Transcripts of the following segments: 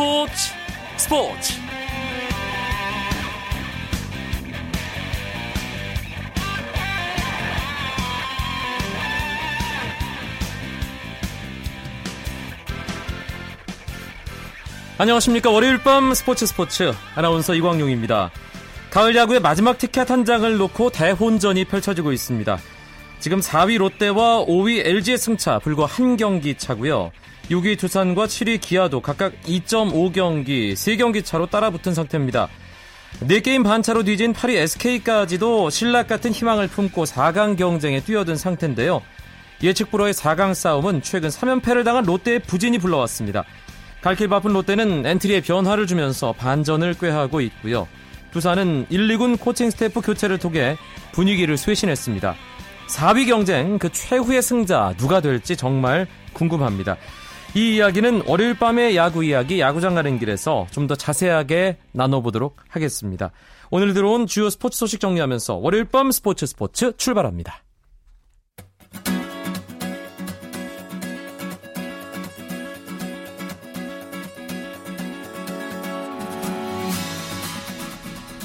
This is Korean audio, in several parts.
스포츠 스포츠 안녕하십니까 월요일 밤 스포츠 스포츠 아나운서 이광용입니다. 가을 야구의 마지막 티켓 한 장을 놓고 대혼전이 펼쳐지고 있습니다. 지금 4위 롯데와 5위 LG의 승차 불과 한 경기 차고요. 6위 두산과 7위 기아도 각각 2.5경기, 3경기 차로 따라붙은 상태입니다. 4게임 반 차로 뒤진 8위 SK까지도 실낱 같은 희망을 품고 4강 경쟁에 뛰어든 상태인데요. 예측 불허의 4강 싸움은 최근 3연패를 당한 롯데의 부진이 불러왔습니다. 갈길 바쁜 롯데는 엔트리에 변화를 주면서 반전을 꾀하고 있고요. 두산은 1, 2군 코칭 스태프 교체를 통해 분위기를 쇄신했습니다. 4위 경쟁 그 최후의 승자 누가 될지 정말 궁금합니다. 이 이야기는 월요일 밤의 야구 이야기 야구장 가는 길에서 좀 더 자세하게 나눠보도록 하겠습니다. 오늘 들어온 주요 스포츠 소식 정리하면서 월요일 밤 스포츠 스포츠 출발합니다.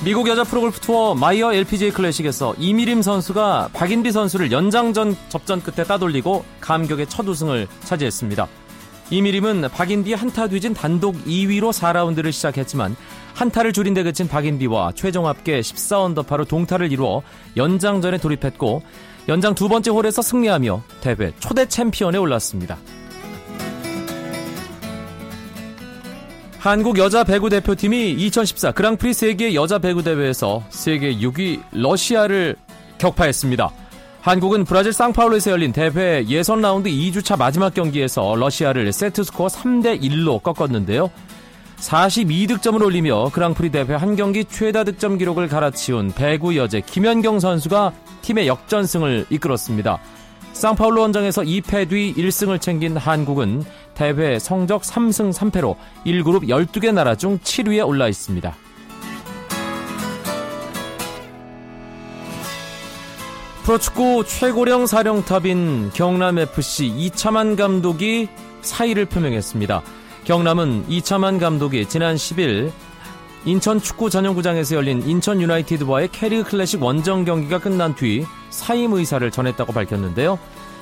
미국 여자 프로골프 투어 마이어 LPGA 클래식에서 이미림 선수가 박인비 선수를 연장전 접전 끝에 따돌리고 감격의 첫 우승을 차지했습니다. 이미림은 박인비 한타 뒤진 단독 2위로 4라운드를 시작했지만 한타를 줄인 데 그친 박인비와 최종 합계 14언더파로 동타를 이루어 연장전에 돌입했고 연장 두 번째 홀에서 승리하며 대회 초대 챔피언에 올랐습니다. 한국 여자 배구 대표팀이 2014 그랑프리 세계 여자 배구 대회에서 세계 6위 러시아를 격파했습니다. 한국은 브라질 상파울루에서 열린 대회 예선 라운드 2주차 마지막 경기에서 러시아를 세트 스코어 3대 1로 꺾었는데요. 42득점을 올리며 그랑프리 대회 한 경기 최다 득점 기록을 갈아치운 배구 여제 김연경 선수가 팀의 역전승을 이끌었습니다. 상파울루 원정에서 2패 뒤 1승을 챙긴 한국은 대회 성적 3승 3패로 1그룹 12개 나라 중 7위에 올라 있습니다. 프로축구 최고령 사령탑인 경남FC 이차만 감독이 사의를 표명했습니다. 경남은 이차만 감독이 지난 10일 인천 축구 전용구장에서 열린 인천 유나이티드와의 캐리그 클래식 원정 경기가 끝난 뒤 사임 의사를 전했다고 밝혔는데요.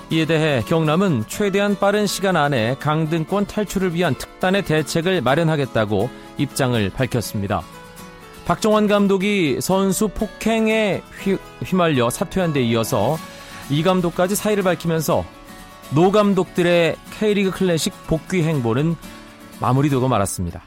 이에 대해 경남은 최대한 빠른 시간 안에 강등권 탈출을 위한 특단의 대책을 마련하겠다고 입장을 밝혔습니다. 박정환 감독이 선수 폭행에 휘말려 사퇴한 데 이어서 이 감독까지 사의를 밝히면서 노 감독들의 K리그 클래식 복귀 행보는 마무리되고 말았습니다.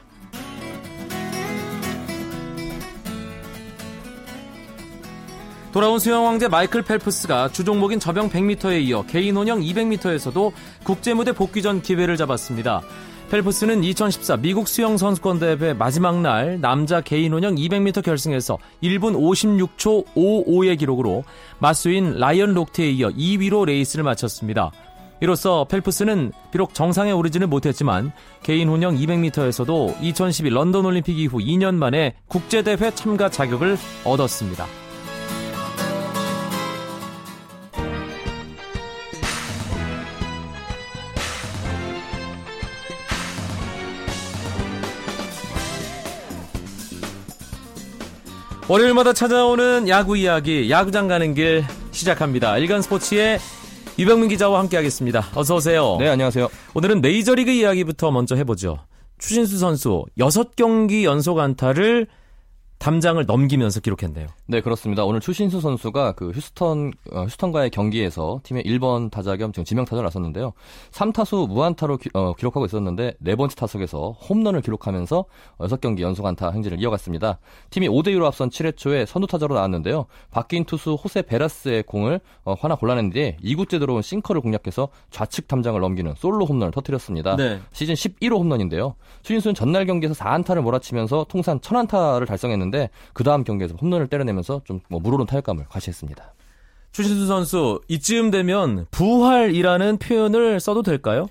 돌아온 수영 황제 마이클 펠프스가 주종목인 접영 100m에 이어 개인 혼영 200m에서도 국제 무대 복귀 전 기회를 잡았습니다. 펠프스는 2014 미국 수영 선수권 대회 마지막 날 남자 개인 혼영 200m 결승에서 1분 56초 55의 기록으로 맞수인 라이언 록티에 이어 2위로 레이스를 마쳤습니다. 이로써 펠프스는 비록 정상에 오르지는 못했지만 개인 혼영 200m에서도 2012 런던 올림픽 이후 2년 만에 국제대회 참가 자격을 얻었습니다. 월요일마다 찾아오는 야구 이야기, 야구장 가는 길 시작합니다. 일간 스포츠의 유병민 기자와 함께하겠습니다. 어서 오세요. 네, 안녕하세요. 오늘은 메이저리그 이야기부터 먼저 해보죠. 추신수 선수 6경기 연속 안타를 담장을 넘기면서 기록했네요. 네, 그렇습니다. 오늘 추신수 선수가 그 휴스턴 어, 휴스턴과의 경기에서 팀의 1번 타자 겸 지금 지명 타자를 나섰는데요. 3타수 무안타로 기, 어, 록하고 있었는데 네 번째 타석에서 홈런을 기록하면서 6경기 연속 안타 행진을 이어갔습니다. 팀이 5대 2로 앞선 7회 초에 선두 타자로 나왔는데요. 바뀐 투수 호세 베라스의 공을 어, 하나 골라냈는데 2구째 들어온 싱커를 공략해서 좌측 담장을 넘기는 솔로 홈런을 터뜨렸습니다. 네. 시즌 11호 홈런인데요. 추신수는 전날 경기에서 4안타를 몰아치면서 통산 1000안타를 달성했는데 그 다음 경기에서 홈런을 때려내면서 내면서 좀뭐 물오른 타격감을 과시했습니다. 추신수 선수 이쯤 되면 부활이라는 표현을 써도 될까요?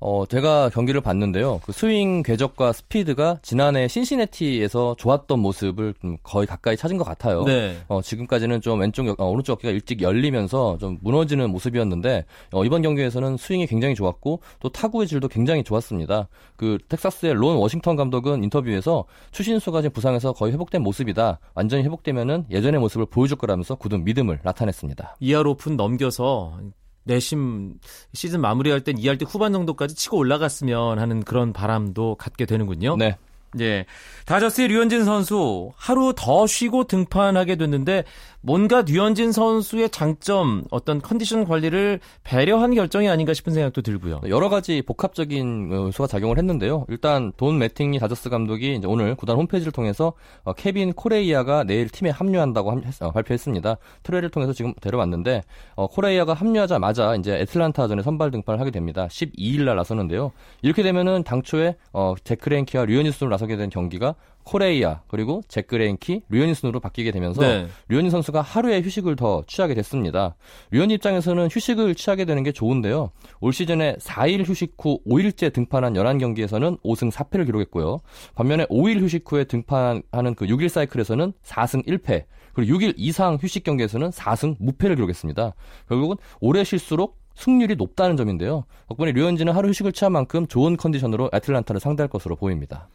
어, 제가 경기를 봤는데요. 그 스윙 궤적과 스피드가 지난해 신시내티에서 좋았던 모습을 거의 가까이 찾은 것 같아요. 네. 어, 지금까지는 좀 왼쪽, 어, 오른쪽 어깨가 일찍 열리면서 좀 무너지는 모습이었는데, 어, 이번 경기에서는 스윙이 굉장히 좋았고, 또 타구의 질도 굉장히 좋았습니다. 그, 텍사스의 론 워싱턴 감독은 인터뷰에서 추신수가 지금 부상에서 거의 회복된 모습이다. 완전히 회복되면은 예전의 모습을 보여줄 거라면서 굳은 믿음을 나타냈습니다. 2할 5푼 넘겨서 내심 시즌 마무리할 땐 2할대 후반 정도까지 치고 올라갔으면 하는 그런 바람도 갖게 되는군요. 네. 예. 다저스의 류현진 선수 하루 더 쉬고 등판하게 됐는데 뭔가 류현진 선수의 장점, 어떤 컨디션 관리를 배려한 결정이 아닌가 싶은 생각도 들고요. 여러 가지 복합적인 요소가 작용을 했는데요. 일단 돈 매팅리 다저스 감독이 오늘 구단 홈페이지를 통해서 어, 케빈 코레이아가 내일 팀에 합류한다고 어, 발표했습니다. 트레이를 통해서 지금 데려왔는데 어, 코레이아가 합류하자마자 이제 애틀란타전에 선발 등판을 하게 됩니다. 12일 날 나서는데요. 이렇게 되면은 당초에 어, 제크랭키와 류현진 나서게 된 경기가 코레이아 그리고 제크레인키, 류현진 순으로 바뀌게 되면서 네. 류현진 선수가 하루의 휴식을 더 취하게 됐습니다. 류현진 입장에서는 휴식을 취하게 되는 게 좋은데요. 올 시즌에 4일 휴식 후 5일째 등판한 11경기에서는 5승 4패를 기록했고요. 반면에 5일 휴식 후에 등판하는 그 6일 사이클에서는 4승 1패, 그리고 6일 이상 휴식 경기에서는 4승 무패를 기록했습니다. 결국은 오래 쉴수록 승률이 높다는 점인데요. 덕분에 류현진은 하루 휴식을 취한 만큼 좋은 컨디션으로 애틀란타를 상대할 것으로 보입니다.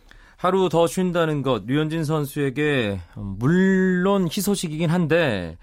하루 더 쉰다는 것 류현진 선수에게 물론 희소식이긴 한데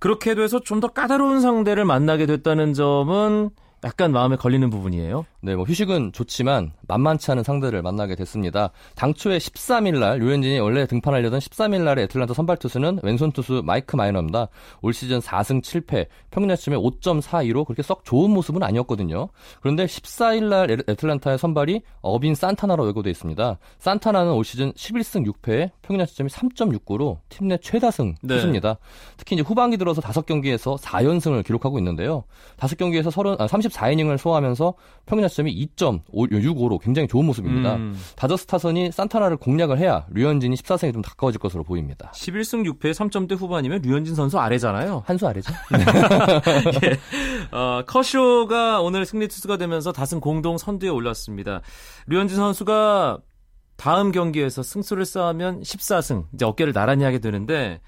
그렇게 돼서 좀 더 까다로운 상대를 만나게 됐다는 점은 약간 마음에 걸리는 부분이에요. 네, 뭐 휴식은 좋지만 만만치 않은 상대를 만나게 됐습니다. 당초에 13일 날 류현진이 원래 등판하려던 13일 날의 애틀란타 선발 투수는 왼손 투수 마이크 마이너입니다. 올 시즌 4승 7패, 평균 자침에 5.42로 그렇게 썩 좋은 모습은 아니었거든요. 그런데 14일 날 애틀란타의 선발이 어빈 산타나로 예고돼 있습니다. 산타나는 올 시즌 11승 6패에 평균 자침이 3.69로 팀 내 최다승 네. 투수입니다. 특히 이제 후반기 들어서 5경기에서 4연승을 기록하고 있는데요. 5경기에서 30, 아, 34이닝을 소화하면서 평균 자점이 2.65로 굉장히 좋은 모습입니다. 음. 다저스 타선이 산타나를 공략을 해야 류현진이 14승에 좀 가까워질 것으로 보입니다. 11승 6패 3점대 후반이면 류현진 선수 아래잖아요. 한 수 아래죠. 예. 어, 커쇼가 오늘 승리 투수가 되면서 다승 공동 선두에 올랐습니다. 류현진 선수가 다음 경기에서 승수를 쌓으면 14승 이제 어깨를 나란히 하게 되는데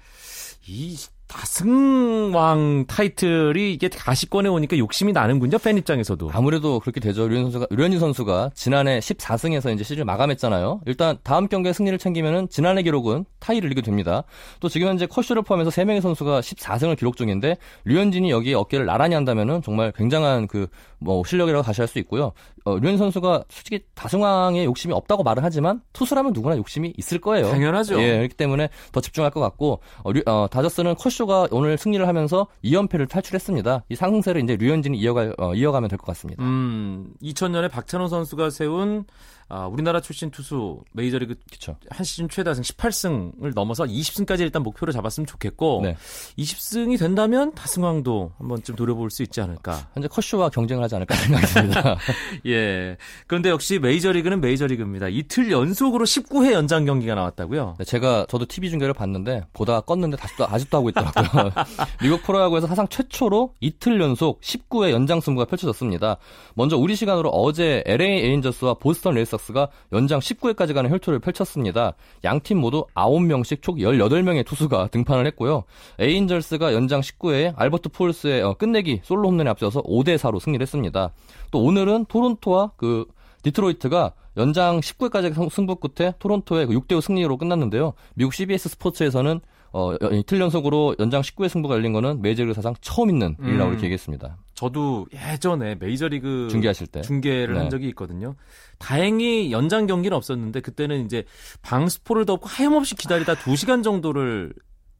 이 다승왕 타이틀이 이게 가시권에 오니까 욕심이 나는군요 팬 입장에서도. 아무래도 그렇게 되죠. 류현 선수가 류현진 선수가 지난해 14승에서 이제 시즌 마감했잖아요. 일단 다음 경기에 승리를 챙기면은 지난해 기록은 타이를 이기게 됩니다. 또 지금 현재 컷쇼를 포함해서 3명의 선수가 14승을 기록 중인데 류현진이 여기에 어깨를 나란히 한다면은 정말 굉장한 그 뭐 실력이라고 다시 할 수 있고요 어, 류현 선수가 솔직히 다승왕에 욕심이 없다고 말을 하지만 투수라면 누구나 욕심이 있을 거예요. 당연하죠. 예, 그렇기 때문에 더 집중할 것 같고 어, 류, 어, 다저스는 컷쇼가 오늘 승리를 하면서 2연패를 탈출했습니다. 이 상승세를 이제 류현진이 이어가 어, 이어가면 될 것 같습니다. 음, 2000년에 박찬호 선수가 세운 아, 우리나라 출신 투수 메이저리그 그쵸. 한 시즌 최다승 18승을 넘어서 20승까지 일단 목표로 잡았으면 좋겠고 네. 20승이 된다면 다승왕도 한번쯤 노려볼 수 있지 않을까. 현재 커쇼와 경쟁을 하지 않을까 생각합니다. 예. 그런데 역시 메이저리그는 메이저리그입니다. 이틀 연속으로 19회 연장 경기가 나왔다고요? 네, 제가 저도 TV 중계를 봤는데 보다가 껐는데 다시도 아직도 하고 있더라고요. 미국 프로야구에서 사상 최초로 이틀 연속 19회 연장 승부가 펼쳐졌습니다. 먼저 우리 시간으로 어제 LA 에인절스와 보스턴 레이스 레드삭스가 연장 19회까지 가는 혈투를 펼쳤습니다. 양팀 모두 9명씩 총 18명의 투수가 등판을 했고요. 에인절스가 연장 19회에 알버트 폴스의 어, 끝내기 솔로 홈런에 앞서서 5대 4로 승리를 했습니다. 또 오늘은 토론토와 그 디트로이트가 연장 19회까지 승부 끝에 토론토의 6대5 그 승리로 끝났는데요. 미국 CBS 스포츠에서는 어, 이틀 연속으로 연장 19회 승부가 열린 거는 메이저리그 사상 처음 있는 일이라고 음. 이렇게 얘기했습니다. 저도 예전에 메이저리그 중계하실 때 중계를 네. 한 적이 있거든요. 다행히 연장 경기는 없었는데 그때는 이제 방수포를 덮고 하염없이 기다리다 2시간 정도를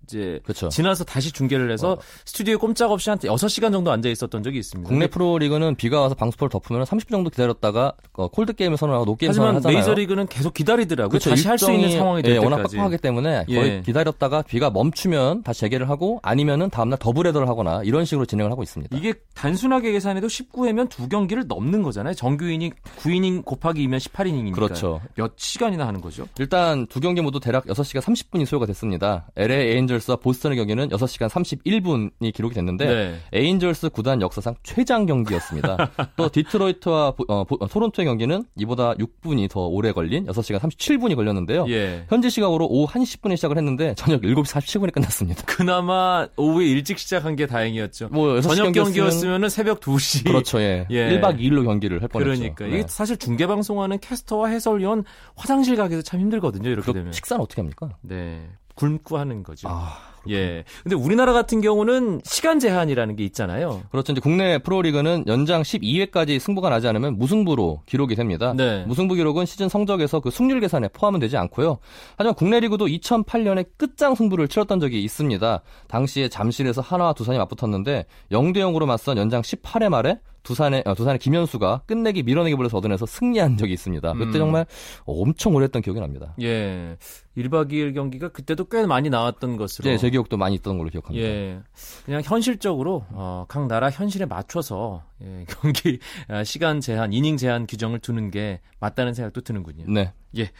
이제 그쵸. 지나서 다시 중계를 해서 어. 스튜디오에 꼼짝없이 한 6시간 정도 앉아 있었던 적이 있습니다. 국내 프로리그는 비가 와서 방수포를 덮으면 30분 정도 기다렸다가 어, 콜드 게임을 선언하고 노 게임 하지만 선언하잖아요. 메이저리그는 계속 기다리더라고요. 그쵸, 다시 할 수 있는 상황이 될 예, 때까지. 워낙 빡빡하기 때문에 거의 예. 기다렸다가 비가 멈추면 다시 재개를 하고 아니면은 다음 날 더블헤더를 하거나 이런 식으로 진행을 하고 있습니다. 이게 단순하게 계산해도 19회면 두 경기를 넘는 거잖아요. 정규 이닝 9이닝 곱하기 2면 18이닝이니까. 그렇죠. 몇 시간이나 하는 거죠? 일단 두 경기 모두 대략 6시간 30분이 소요가 됐습니다. LA 에인저 에인절스와 보스턴의 경기는 6시간 31분이 기록이 됐는데 네. 에인절스 구단 역사상 최장 경기였습니다. 또 디트로이트와 어, 어, 토론토의 경기는 이보다 6분이 더 오래 걸린 6시간 37분이 걸렸는데요. 예. 현지 시각으로 오후 1시 10분에 시작을 했는데 저녁 7시 47분에 끝났습니다. 그나마 오후에 일찍 시작한 게 다행이었죠. 뭐 저녁 경기였으면 새벽 2시. 그렇죠. 예. 예. 1박 2일로 경기를 할 뻔했죠. 그러니까 네. 이게 사실 중계 방송하는 캐스터와 해설위원 화장실 가기도 참 힘들거든요. 이렇게 되면. 식사는 어떻게 합니까? 네. 굶고 하는 거죠. 아, 예. 근데 우리나라 같은 경우는 시간 제한이라는 게 있잖아요. 그렇죠. 이제 국내 프로리그는 연장 12회까지 승부가 나지 않으면 무승부로 기록이 됩니다. 네. 무승부 기록은 시즌 성적에서 그 승률 계산에 포함은 되지 않고요. 하지만 국내 리그도 2008년에 끝장 승부를 치렀던 적이 있습니다. 당시에 잠실에서 하나와 두산이 맞붙었는데 0대 0으로 맞선 연장 18회 말에 두산의 어, 두산의 김현수가 끝내기 밀어내기 불러서 얻어내서 승리한 적이 있습니다. 그때 음. 정말 엄청 오래했던 기억이 납니다. 예. 1박 2일 경기가 그때도 꽤 많이 나왔던 것으로. 네, 제 기억도 많이 있던 걸로 기억합니다. 예. 그냥 현실적으로 어, 각 나라 현실에 맞춰서 예, 경기 아, 시간 제한, 이닝 제한 규정을 두는 게 맞다는 생각도 드는군요. 네. 예.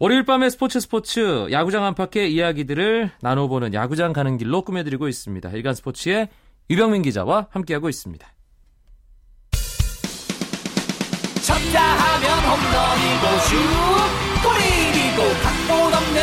월요일 밤의 스포츠 스포츠 야구장 안팎의 이야기들을 나눠보는 야구장 가는 길로 꾸며드리고 있습니다. 일간 스포츠의 유병민 기자와 함께하고 있습니다. 쳤다 하면 홈런이고 슛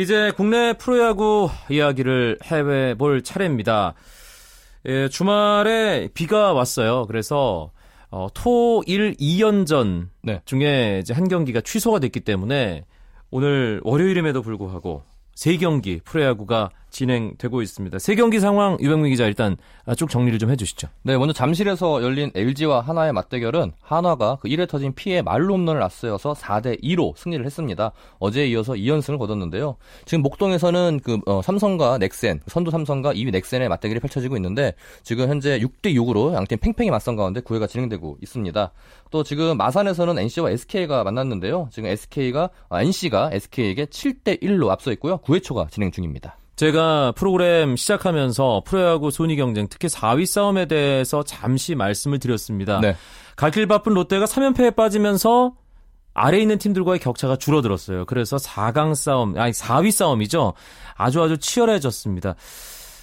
이제 국내 프로야구 이야기를 해볼 차례입니다. 예, 주말에 비가 왔어요. 그래서 어, 토, 일, 2연전 네. 중에 이제 한 경기가 취소가 됐기 때문에 오늘 월요일임에도 불구하고 세 경기 프로야구가 진행되고 있습니다. 세 경기 상황 유병민 기자 일단 쭉 정리를 좀 해주시죠. 네, 먼저 잠실에서 열린 LG와 한화의 맞대결은 한화가 그 1회 터진 피해 말로 홈런을 앞세워서 4대 2로 승리를 했습니다. 어제에 이어서 2연승을 거뒀는데요. 지금 목동에서는 그 어, 삼성과 넥센, 선두 삼성과 2위 넥센의 맞대결이 펼쳐지고 있는데 지금 현재 6대 6으로 양팀 팽팽히 맞선 가운데 9회가 진행되고 있습니다. 또 지금 마산에서는 NC와 SK가 만났는데요. 지금 SK가 아, NC가 SK에게 7대 1로 앞서 있고요. 9회 초가 진행 중입니다. 제가 프로그램 시작하면서 프로야구 순위 경쟁, 특히 4위 싸움에 대해서 잠시 말씀을 드렸습니다. 네. 갈길 바쁜 롯데가 3연패에 빠지면서 아래 있는 팀들과의 격차가 줄어들었어요. 그래서 4강 싸움, 아니 4위 싸움이죠. 아주 아주 치열해졌습니다.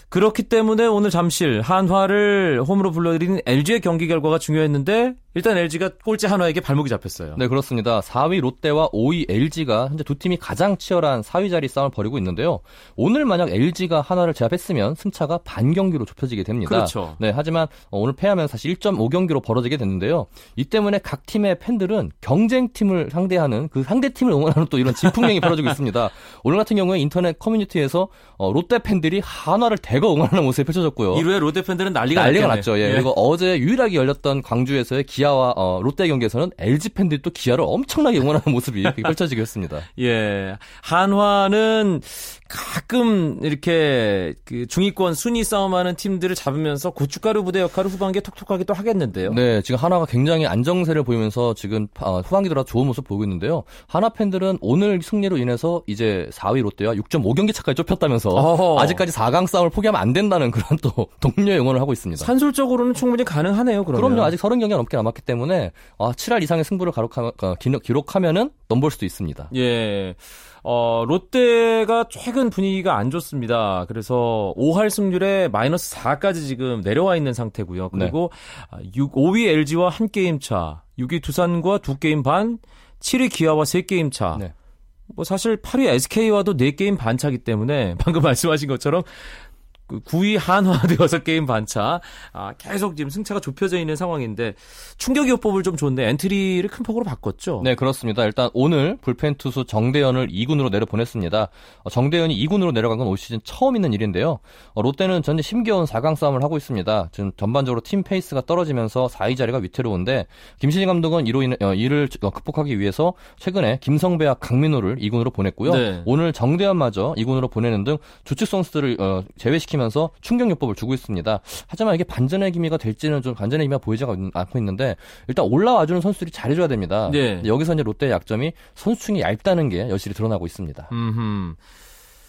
그렇기 때문에 오늘 잠실 한화를 홈으로 불러들인 LG의 경기 결과가 중요했는데 일단 LG가 꼴찌 한화에게 발목이 잡혔어요. 네, 그렇습니다. 4위 롯데와 5위 LG가 현재 두 팀이 가장 치열한 4위 자리 싸움을 벌이고 있는데요. 오늘 만약 LG가 한화를 제압했으면 승차가 반 경기로 좁혀지게 됩니다. 그렇죠. 네, 하지만 오늘 패하면 사실 1.5 경기로 벌어지게 됐는데요. 이 때문에 각 팀의 팬들은 경쟁 팀을 상대하는 그 상대 팀을 응원하는 또 이런 진풍경이 벌어지고 있습니다. 오늘 같은 경우에 인터넷 커뮤니티에서 어, 롯데 팬들이 한화를 대거 응원하는 모습이 펼쳐졌고요. 1회 롯데 팬들은 난리가, 난리가 났죠. 예. 예. 그리고 어제 유일하게 열렸던 광주에서의 기아 기아와 어, 롯데 경기에서는 LG 팬들이 또 기아를 엄청나게 응원하는 모습이 펼쳐지고 했습니다. 예. 한화는 가끔 이렇게 그 중위권 순위 싸움하는 팀들을 잡으면서 고춧가루 부대 역할을 후반기에 톡톡하게 또 하겠는데요. 네, 지금 한화가 굉장히 안정세를 보이면서 지금 어, 후반기 들어 좋은 모습 보이고 있는데요. 한화 팬들은 오늘 승리로 인해서 이제 4위 롯데와 6.5경기 차까지 좁혔다면서 어허. 아직까지 4강 싸움을 포기하면 안 된다는 그런 또 독려 응원을 하고 있습니다. 산술적으로는 충분히 가능하네요. 그러면. 그럼요. 아직 30경기가 넘게 남았기 때문에 아, 7할 이상의 승률을 기록하, 어, 기록하면은 넘볼 수도 있습니다. 예. 어, 롯데가 최근 분위기가 안 좋습니다. 그래서 5할 승률에 마이너스 4까지 지금 내려와 있는 상태고요. 그리고 네. 6, 5위 LG와 한 게임 차, 6위 두산과 두 게임 반, 7위 기아와 세 게임 차. 네. 뭐 사실 8위 SK와도 4게임 반 차기 때문에 방금 말씀하신 것처럼 그 9위 한화도 여섯 게임 반 차. 아, 계속 지금 승차가 좁혀져 있는 상황인데 충격 요법을 좀 줬는데 엔트리를 큰 폭으로 바꿨죠. 네, 그렇습니다. 일단 오늘 불펜 투수 정대현을 2군으로 내려 보냈습니다. 어, 정대현이 2군으로 내려간 건 올 시즌 처음 있는 일인데요. 어, 롯데는 전체 힘겨운 4강 싸움을 하고 있습니다. 지금 전반적으로 팀 페이스가 떨어지면서 4위 자리가 위태로운데 김시진 감독은 이로 인해 어, 이를 극복하기 위해서 최근에 김성배와 강민호를 2군으로 보냈고요. 네. 오늘 정대현마저 2군으로 보내는 등 주축 선수들을 어, 제외시킨 부각 시키면서 충격요법을 주고 있습니다. 하지만 이게 반전의 기미가 될지는 좀 반전의 기미가 보이지 않고 있는데 일단 올라와주는 선수들이 잘해줘야 됩니다. 네. 여기서 이제 롯데의 약점이 선수층이 얇다는 게 여실히 드러나고 있습니다. 음흠.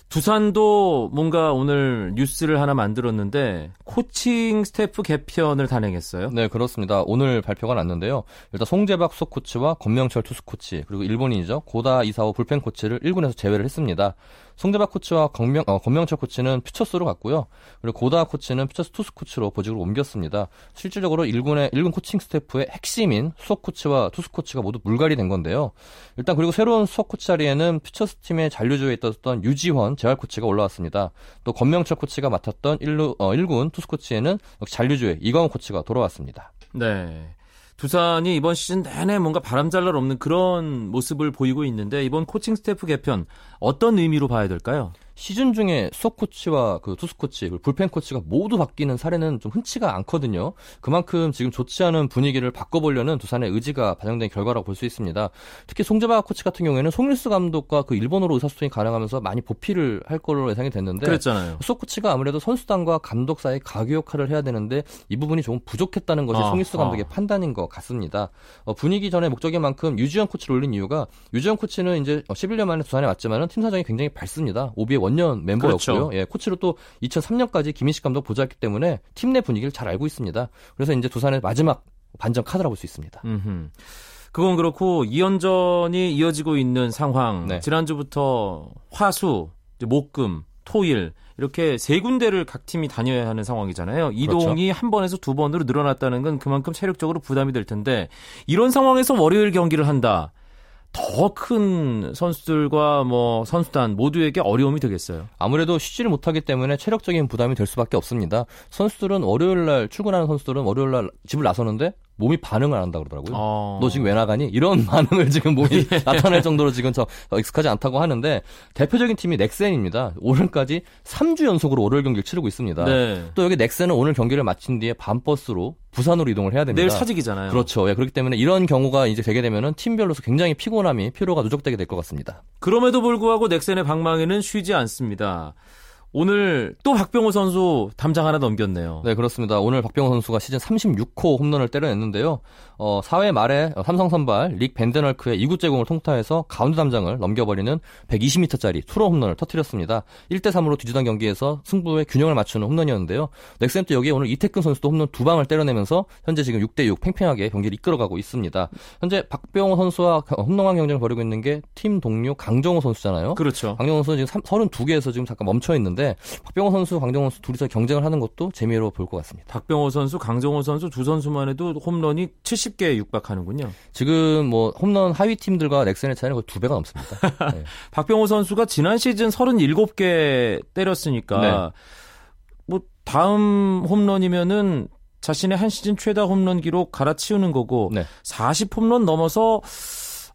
두산도 뭔가 오늘 뉴스를 하나 만들었는데 코칭 스태프 개편을 단행했어요. 네, 그렇습니다. 오늘 발표가 났는데요. 일단 송재박 수석 코치와 권명철 투수 코치 그리고 일본인이죠. 고다 이사오 불펜 코치를 1군에서 제외를 했습니다. 송재박 코치와 권명, 어, 권명철 코치는 퓨처스로 갔고요. 그리고 고다 코치는 퓨처스 투수 코치로 보직으로 옮겼습니다. 실질적으로 1군의 1군 코칭 스태프의 핵심인 수석 코치와 투수 코치가 모두 물갈이 된 건데요. 일단 그리고 새로운 수석 코치 자리에는 퓨처스 팀의 잔류조에 있었던 유지훤 재활 코치가 올라왔습니다. 또 권명철 코치가 맡았던 1루, 어, 1군 투수 코치에는 잔류조의 이광우 코치가 돌아왔습니다. 네. 두산이 이번 시즌 내내 뭔가 바람잘날 없는 그런 모습을 보이고 있는데 이번 코칭 스태프 개편 어떤 의미로 봐야 될까요? 시즌 중에 수석 코치와 그 투수 코치, 그리고 불펜 코치가 모두 바뀌는 사례는 좀 흔치가 않거든요. 그만큼 지금 좋지 않은 분위기를 바꿔보려는 두산의 의지가 반영된 결과라고 볼 수 있습니다. 특히 송재박 코치 같은 경우에는 송일수 감독과 그 일본어로 의사소통이 가능하면서 많이 보필을 할 걸로 예상이 됐는데 그랬잖아요. 수석 코치가 아무래도 선수단과 감독 사이 가교 역할을 해야 되는데 이 부분이 조금 부족했다는 것이 아, 송일수 감독의 아. 판단인 것 같습니다. 어, 분위기 전에 목적인 만큼 유지현 코치를 올린 이유가 유지현 코치는 이제 11년 만에 두산에 왔지만은 팀 사정이 굉장히 밝습니다. 오비의 원년 멤버였고요. 그렇죠. 예, 코치로 또 2003년까지 김인식 감독 보좌했기 때문에 팀 내 분위기를 잘 알고 있습니다. 그래서 이제 두산의 마지막 반전 카드라고 볼 수 있습니다. 음흠. 그건 그렇고 2연전이 이어지고 있는 상황. 네. 지난주부터 화수, 목금, 토일 이렇게 세 군데를 각 팀이 다녀야 하는 상황이잖아요. 이동이 그렇죠. 한 번에서 두 번으로 늘어났다는 건 그만큼 체력적으로 부담이 될 텐데 이런 상황에서 월요일 경기를 한다. 더 큰 선수들과 뭐 선수단 모두에게 어려움이 되겠어요. 아무래도 쉬지를 못하기 때문에 체력적인 부담이 될 수밖에 없습니다. 선수들은 월요일 날 출근하는 선수들은 월요일 날 집을 나서는데 몸이 반응을 안 한다 그러더라고요. 어... 너 지금 왜 나가니? 이런 반응을 지금 몸이 예. 나타낼 정도로 지금 저 익숙하지 않다고 하는데 대표적인 팀이 넥센입니다. 오늘까지 3주 연속으로 월요일 경기를 치르고 있습니다. 네. 또 여기 넥센은 오늘 경기를 마친 뒤에 밤버스로 부산으로 이동을 해야 됩니다. 내일 사직이잖아요. 그렇죠. 예, 그렇기 때문에 이런 경우가 이제 되게 되면은 팀별로서 굉장히 피곤함이 피로가 누적되게 될 것 같습니다. 그럼에도 불구하고 넥센의 방망이는 쉬지 않습니다. 오늘 또 박병호 선수 담장 하나 넘겼네요. 네, 그렇습니다. 오늘 박병호 선수가 시즌 36호 홈런을 때려냈는데요. 어, 4회 말에 삼성 선발 릭 벤드널크의 2구째 공을 통타해서 가운데 담장을 넘겨버리는 120m짜리 투런 홈런을 터뜨렸습니다. 1대 3으로 뒤지던 경기에서 승부의 균형을 맞추는 홈런이었는데요. 넥센 또 여기에 오늘 이태근 선수도 홈런 두 방을 때려내면서 현재 지금 6대 6 팽팽하게 경기를 이끌어가고 있습니다. 현재 박병호 선수와 홈런왕 경쟁을 벌이고 있는 게 팀 동료 강정호 선수잖아요. 그렇죠. 강정호 선수 지금 32개에서 지금 잠깐 멈춰 있는데 박병호 선수, 강정호 선수 둘이서 경쟁을 하는 것도 재미로 볼 것 같습니다. 박병호 선수, 강정호 선수 두 선수만 해도 홈런이 70개 육박하는군요. 지금 뭐 홈런 하위 팀들과 넥센의 차이는 거의 두 배가 넘습니다. 네. 박병호 선수가 지난 시즌 37개 때렸으니까 네. 뭐 다음 홈런이면은 자신의 한 시즌 최다 홈런 기록 갈아치우는 거고 네. 40 홈런 넘어서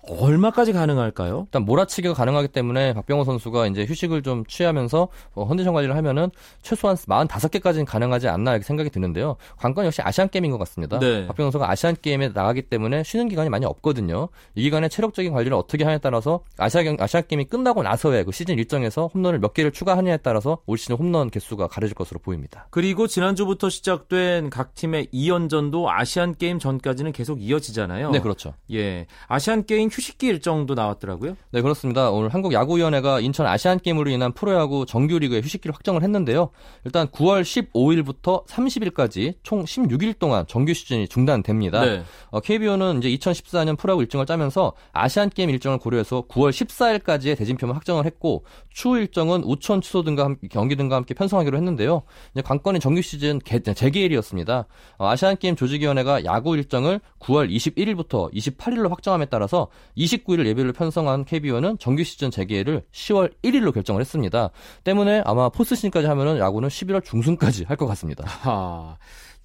얼마까지 가능할까요? 일단 몰아치기가 가능하기 때문에 박병호 선수가 이제 휴식을 좀 취하면서 어, 컨디션 관리를 하면은 최소한 45개까지는 가능하지 않나 이렇게 생각이 드는데요. 관건 역시 아시안 게임인 것 같습니다. 네. 박병호 선수가 아시안 게임에 나가기 때문에 쉬는 기간이 많이 없거든요. 이 기간에 체력적인 관리를 어떻게 하냐에 따라서 아시안 아시안 게임이 끝나고 나서의 그 시즌 일정에서 홈런을 몇 개를 추가하느냐에 따라서 올 시즌 홈런 개수가 가려질 것으로 보입니다. 그리고 지난주부터 시작된 각 팀의 2연전도 아시안 게임 전까지는 계속 이어지잖아요. 네, 그렇죠. 예. 아시안 게임 휴식기 일정도 나왔더라고요. 네, 그렇습니다. 오늘 한국야구위원회가 인천 아시안 게임으로 인한 프로야구 정규리그의 휴식기를 확정을 했는데요. 일단 9월 15일부터 30일까지 총 16일 동안 정규 시즌이 중단됩니다. 네. 어, KBO는 이제 2014년 프로야구 일정을 짜면서 아시안 게임 일정을 고려해서 9월 14일까지의 대진표만 확정을 했고 추후 일정은 우천 취소 등과 함께, 경기 등과 함께 편성하기로 했는데요. 이제 관건인 정규 시즌 개, 재개일이었습니다. 어, 아시안 게임 조직위원회가 야구 일정을 9월 21일부터 28일로 확정함에 따라서 29일 예비를 편성한 KBO는 정규 시즌 재개를 10월 1일로 결정을 했습니다. 때문에 아마 포스트 시즌까지 하면은 야구는 11월 중순까지 할 것 같습니다. 하,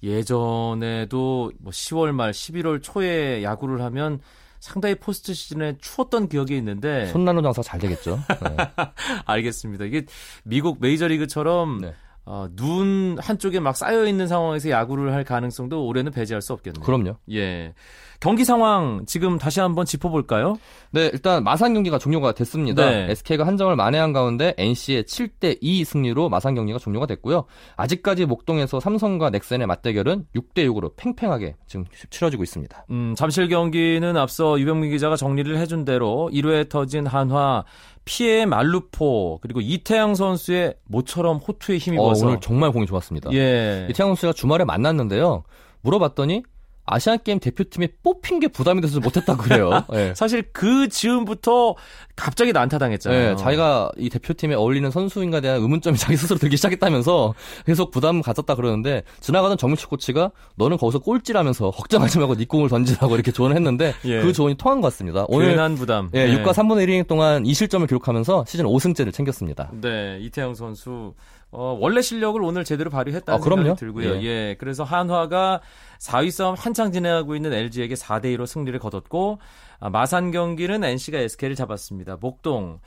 예전에도 뭐 10월 말 11월 초에 야구를 하면 상당히 포스트 시즌에 추웠던 기억이 있는데 손난로 장사 잘 되겠죠. 네. 알겠습니다. 이게 미국 메이저리그처럼 네. 어, 눈 한쪽에 막 쌓여 있는 상황에서 야구를 할 가능성도 올해는 배제할 수 없겠네요. 그럼요. 예. 경기 상황 지금 다시 한번 짚어볼까요? 네, 일단 마산 경기가 종료가 됐습니다. 네. SK가 한 점을 만회한 가운데 NC의 7대 2 승리로 마산 경기가 종료가 됐고요. 아직까지 목동에서 삼성과 넥센의 맞대결은 6대 6으로 팽팽하게 지금 치러지고 있습니다. 음, 잠실 경기는 앞서 유병민 기자가 정리를 해준 대로 1회에 터진 한화 피해 말루포 그리고 이태양 선수의 모처럼 호투에 어, 힘입어서 오늘 정말 공이 좋았습니다. 예. 이태양 선수가 주말에 만났는데요. 물어봤더니 아시안 게임 대표팀에 뽑힌 게 부담이 돼서 못했다 그래요. 예. 사실 그 즈음부터 갑자기 난타당했잖아요. 네, 자기가 이 대표팀에 어울리는 선수인가에 대한 의문점이 자기 스스로 들기 시작했다면서 계속 부담 가졌다 그러는데 지나가던 정민식 코치가 너는 거기서 꼴찌라면서 걱정하지 말고 네 공을 던지라고 이렇게 조언을 했는데 예. 그 조언이 통한 것 같습니다. 오늘 괜한 부담. 예, 네. 6과 3분의 1이닝 동안 2실점을 기록하면서 시즌 5승째를 챙겼습니다. 네, 이태양 선수 어, 원래 실력을 오늘 제대로 발휘했다는 아, 그럼요. 생각이 들고요. 예. 예. 그래서 한화가 4위 싸움 한창 진행하고 있는 LG에게 4대 2로 승리를 거뒀고 아, 마산 경기는 NC가 SK를 잡았습니다. 목동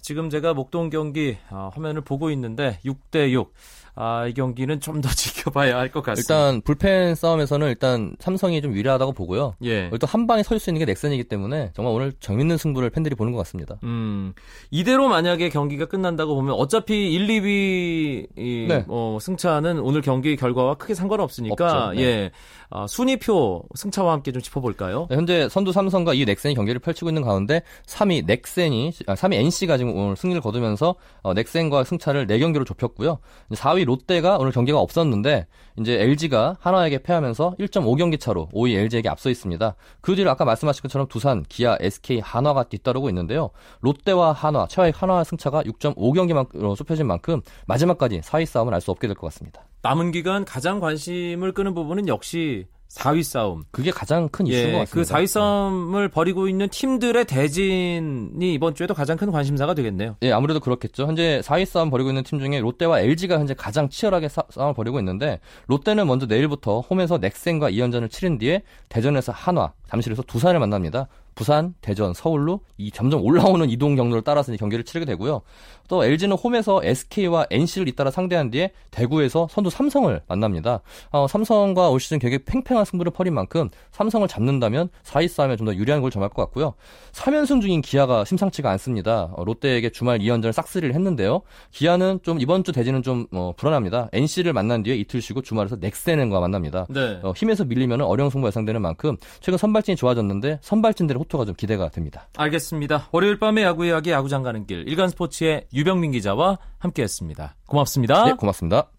지금 제가 목동 경기 어, 화면을 보고 있는데 6대 6. 아, 이 경기는 좀 더 지켜봐야 할 것 같습니다. 일단 불펜 싸움에서는 일단 삼성이 좀 유리하다고 보고요. 예. 또 한 방에 설수 있는 게 넥센이기 때문에 정말 오늘 재밌는 승부를 팬들이 보는 것 같습니다. 음, 이대로 만약에 경기가 끝난다고 보면 어차피 1, 2위 이, 네. 어, 승차는 오늘 경기 결과와 크게 상관없으니까. 네. 예. 아, 순위표 승차와 함께 좀 짚어 볼까요? 네, 현재 선두 삼성과 이 넥센이 경기를 펼치고 있는 가운데 3위 넥센이 아, 3위 NC가 지금 오늘 승리를 거두면서 어, 넥센과 승차를 4경기로 좁혔고요. 이제 4위 롯데가 오늘 경기가 없었는데 이제 LG가 하나에게 패하면서 1.5경기 차로 5위 LG에게 앞서 있습니다. 그 뒤를 아까 말씀하신 것처럼 두산, 기아, SK, 한화가 뒤따르고 있는데요. 롯데와 한화, 최하위 한화 승차가 6.5경기로 좁혀진 만큼 마지막까지 4위 싸움을 알 수 없게 될 것 같습니다. 남은 기간 가장 관심을 끄는 부분은 역시 4위 싸움. 그게 가장 큰 이슈인 것 예, 같습니다. 그 4위 싸움을 벌이고 있는 팀들의 대진이 이번 주에도 가장 큰 관심사가 되겠네요. 예, 아무래도 그렇겠죠. 현재 4위 싸움 벌이고 있는 팀 중에 롯데와 LG가 현재 가장 치열하게 싸, 싸움을 벌이고 있는데 롯데는 먼저 내일부터 홈에서 넥센과 2연전을 치른 뒤에 대전에서 한화, 잠실에서 두산을 만납니다. 부산, 대전, 서울로 이 점점 올라오는 이동 경로를 따라서 이 경기를 치르게 되고요. 또 LG는 홈에서 SK와 NC를 잇따라 상대한 뒤에 대구에서 선두 삼성을 만납니다. 어, 삼성과 올 시즌 되게 팽팽한 승부를 벌인 만큼 삼성을 잡는다면 4위 싸움에 좀 더 유리한 걸 점할 것 같고요. 3연승 중인 기아가 심상치가 않습니다. 어, 롯데에게 주말 2연전을 싹쓸이를 했는데요. 기아는 좀 이번 주 대진은 좀 어, 불안합니다. NC를 만난 뒤에 이틀 쉬고 주말에서 넥센과 만납니다. 네. 어, 힘에서 밀리면 어려운 승부 예상되는 만큼 최근 선발진이 좋아졌는데 선발진들의 호투가 좀 기대가 됩니다. 알겠습니다. 월요일 밤에 야구 이야기 야구장 가는 길 일간 스포츠의 유병민 기자와 함께했습니다. 고맙습니다. 네, 고맙습니다.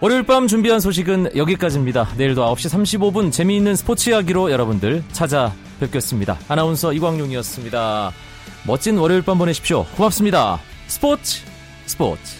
월요일 밤 준비한 소식은 여기까지입니다. 내일도 9시 35분 재미있는 스포츠 이야기로 여러분들 찾아뵙겠습니다. 아나운서 이광용이었습니다. 멋진 월요일 밤 보내십시오. 고맙습니다. 스포츠 스포츠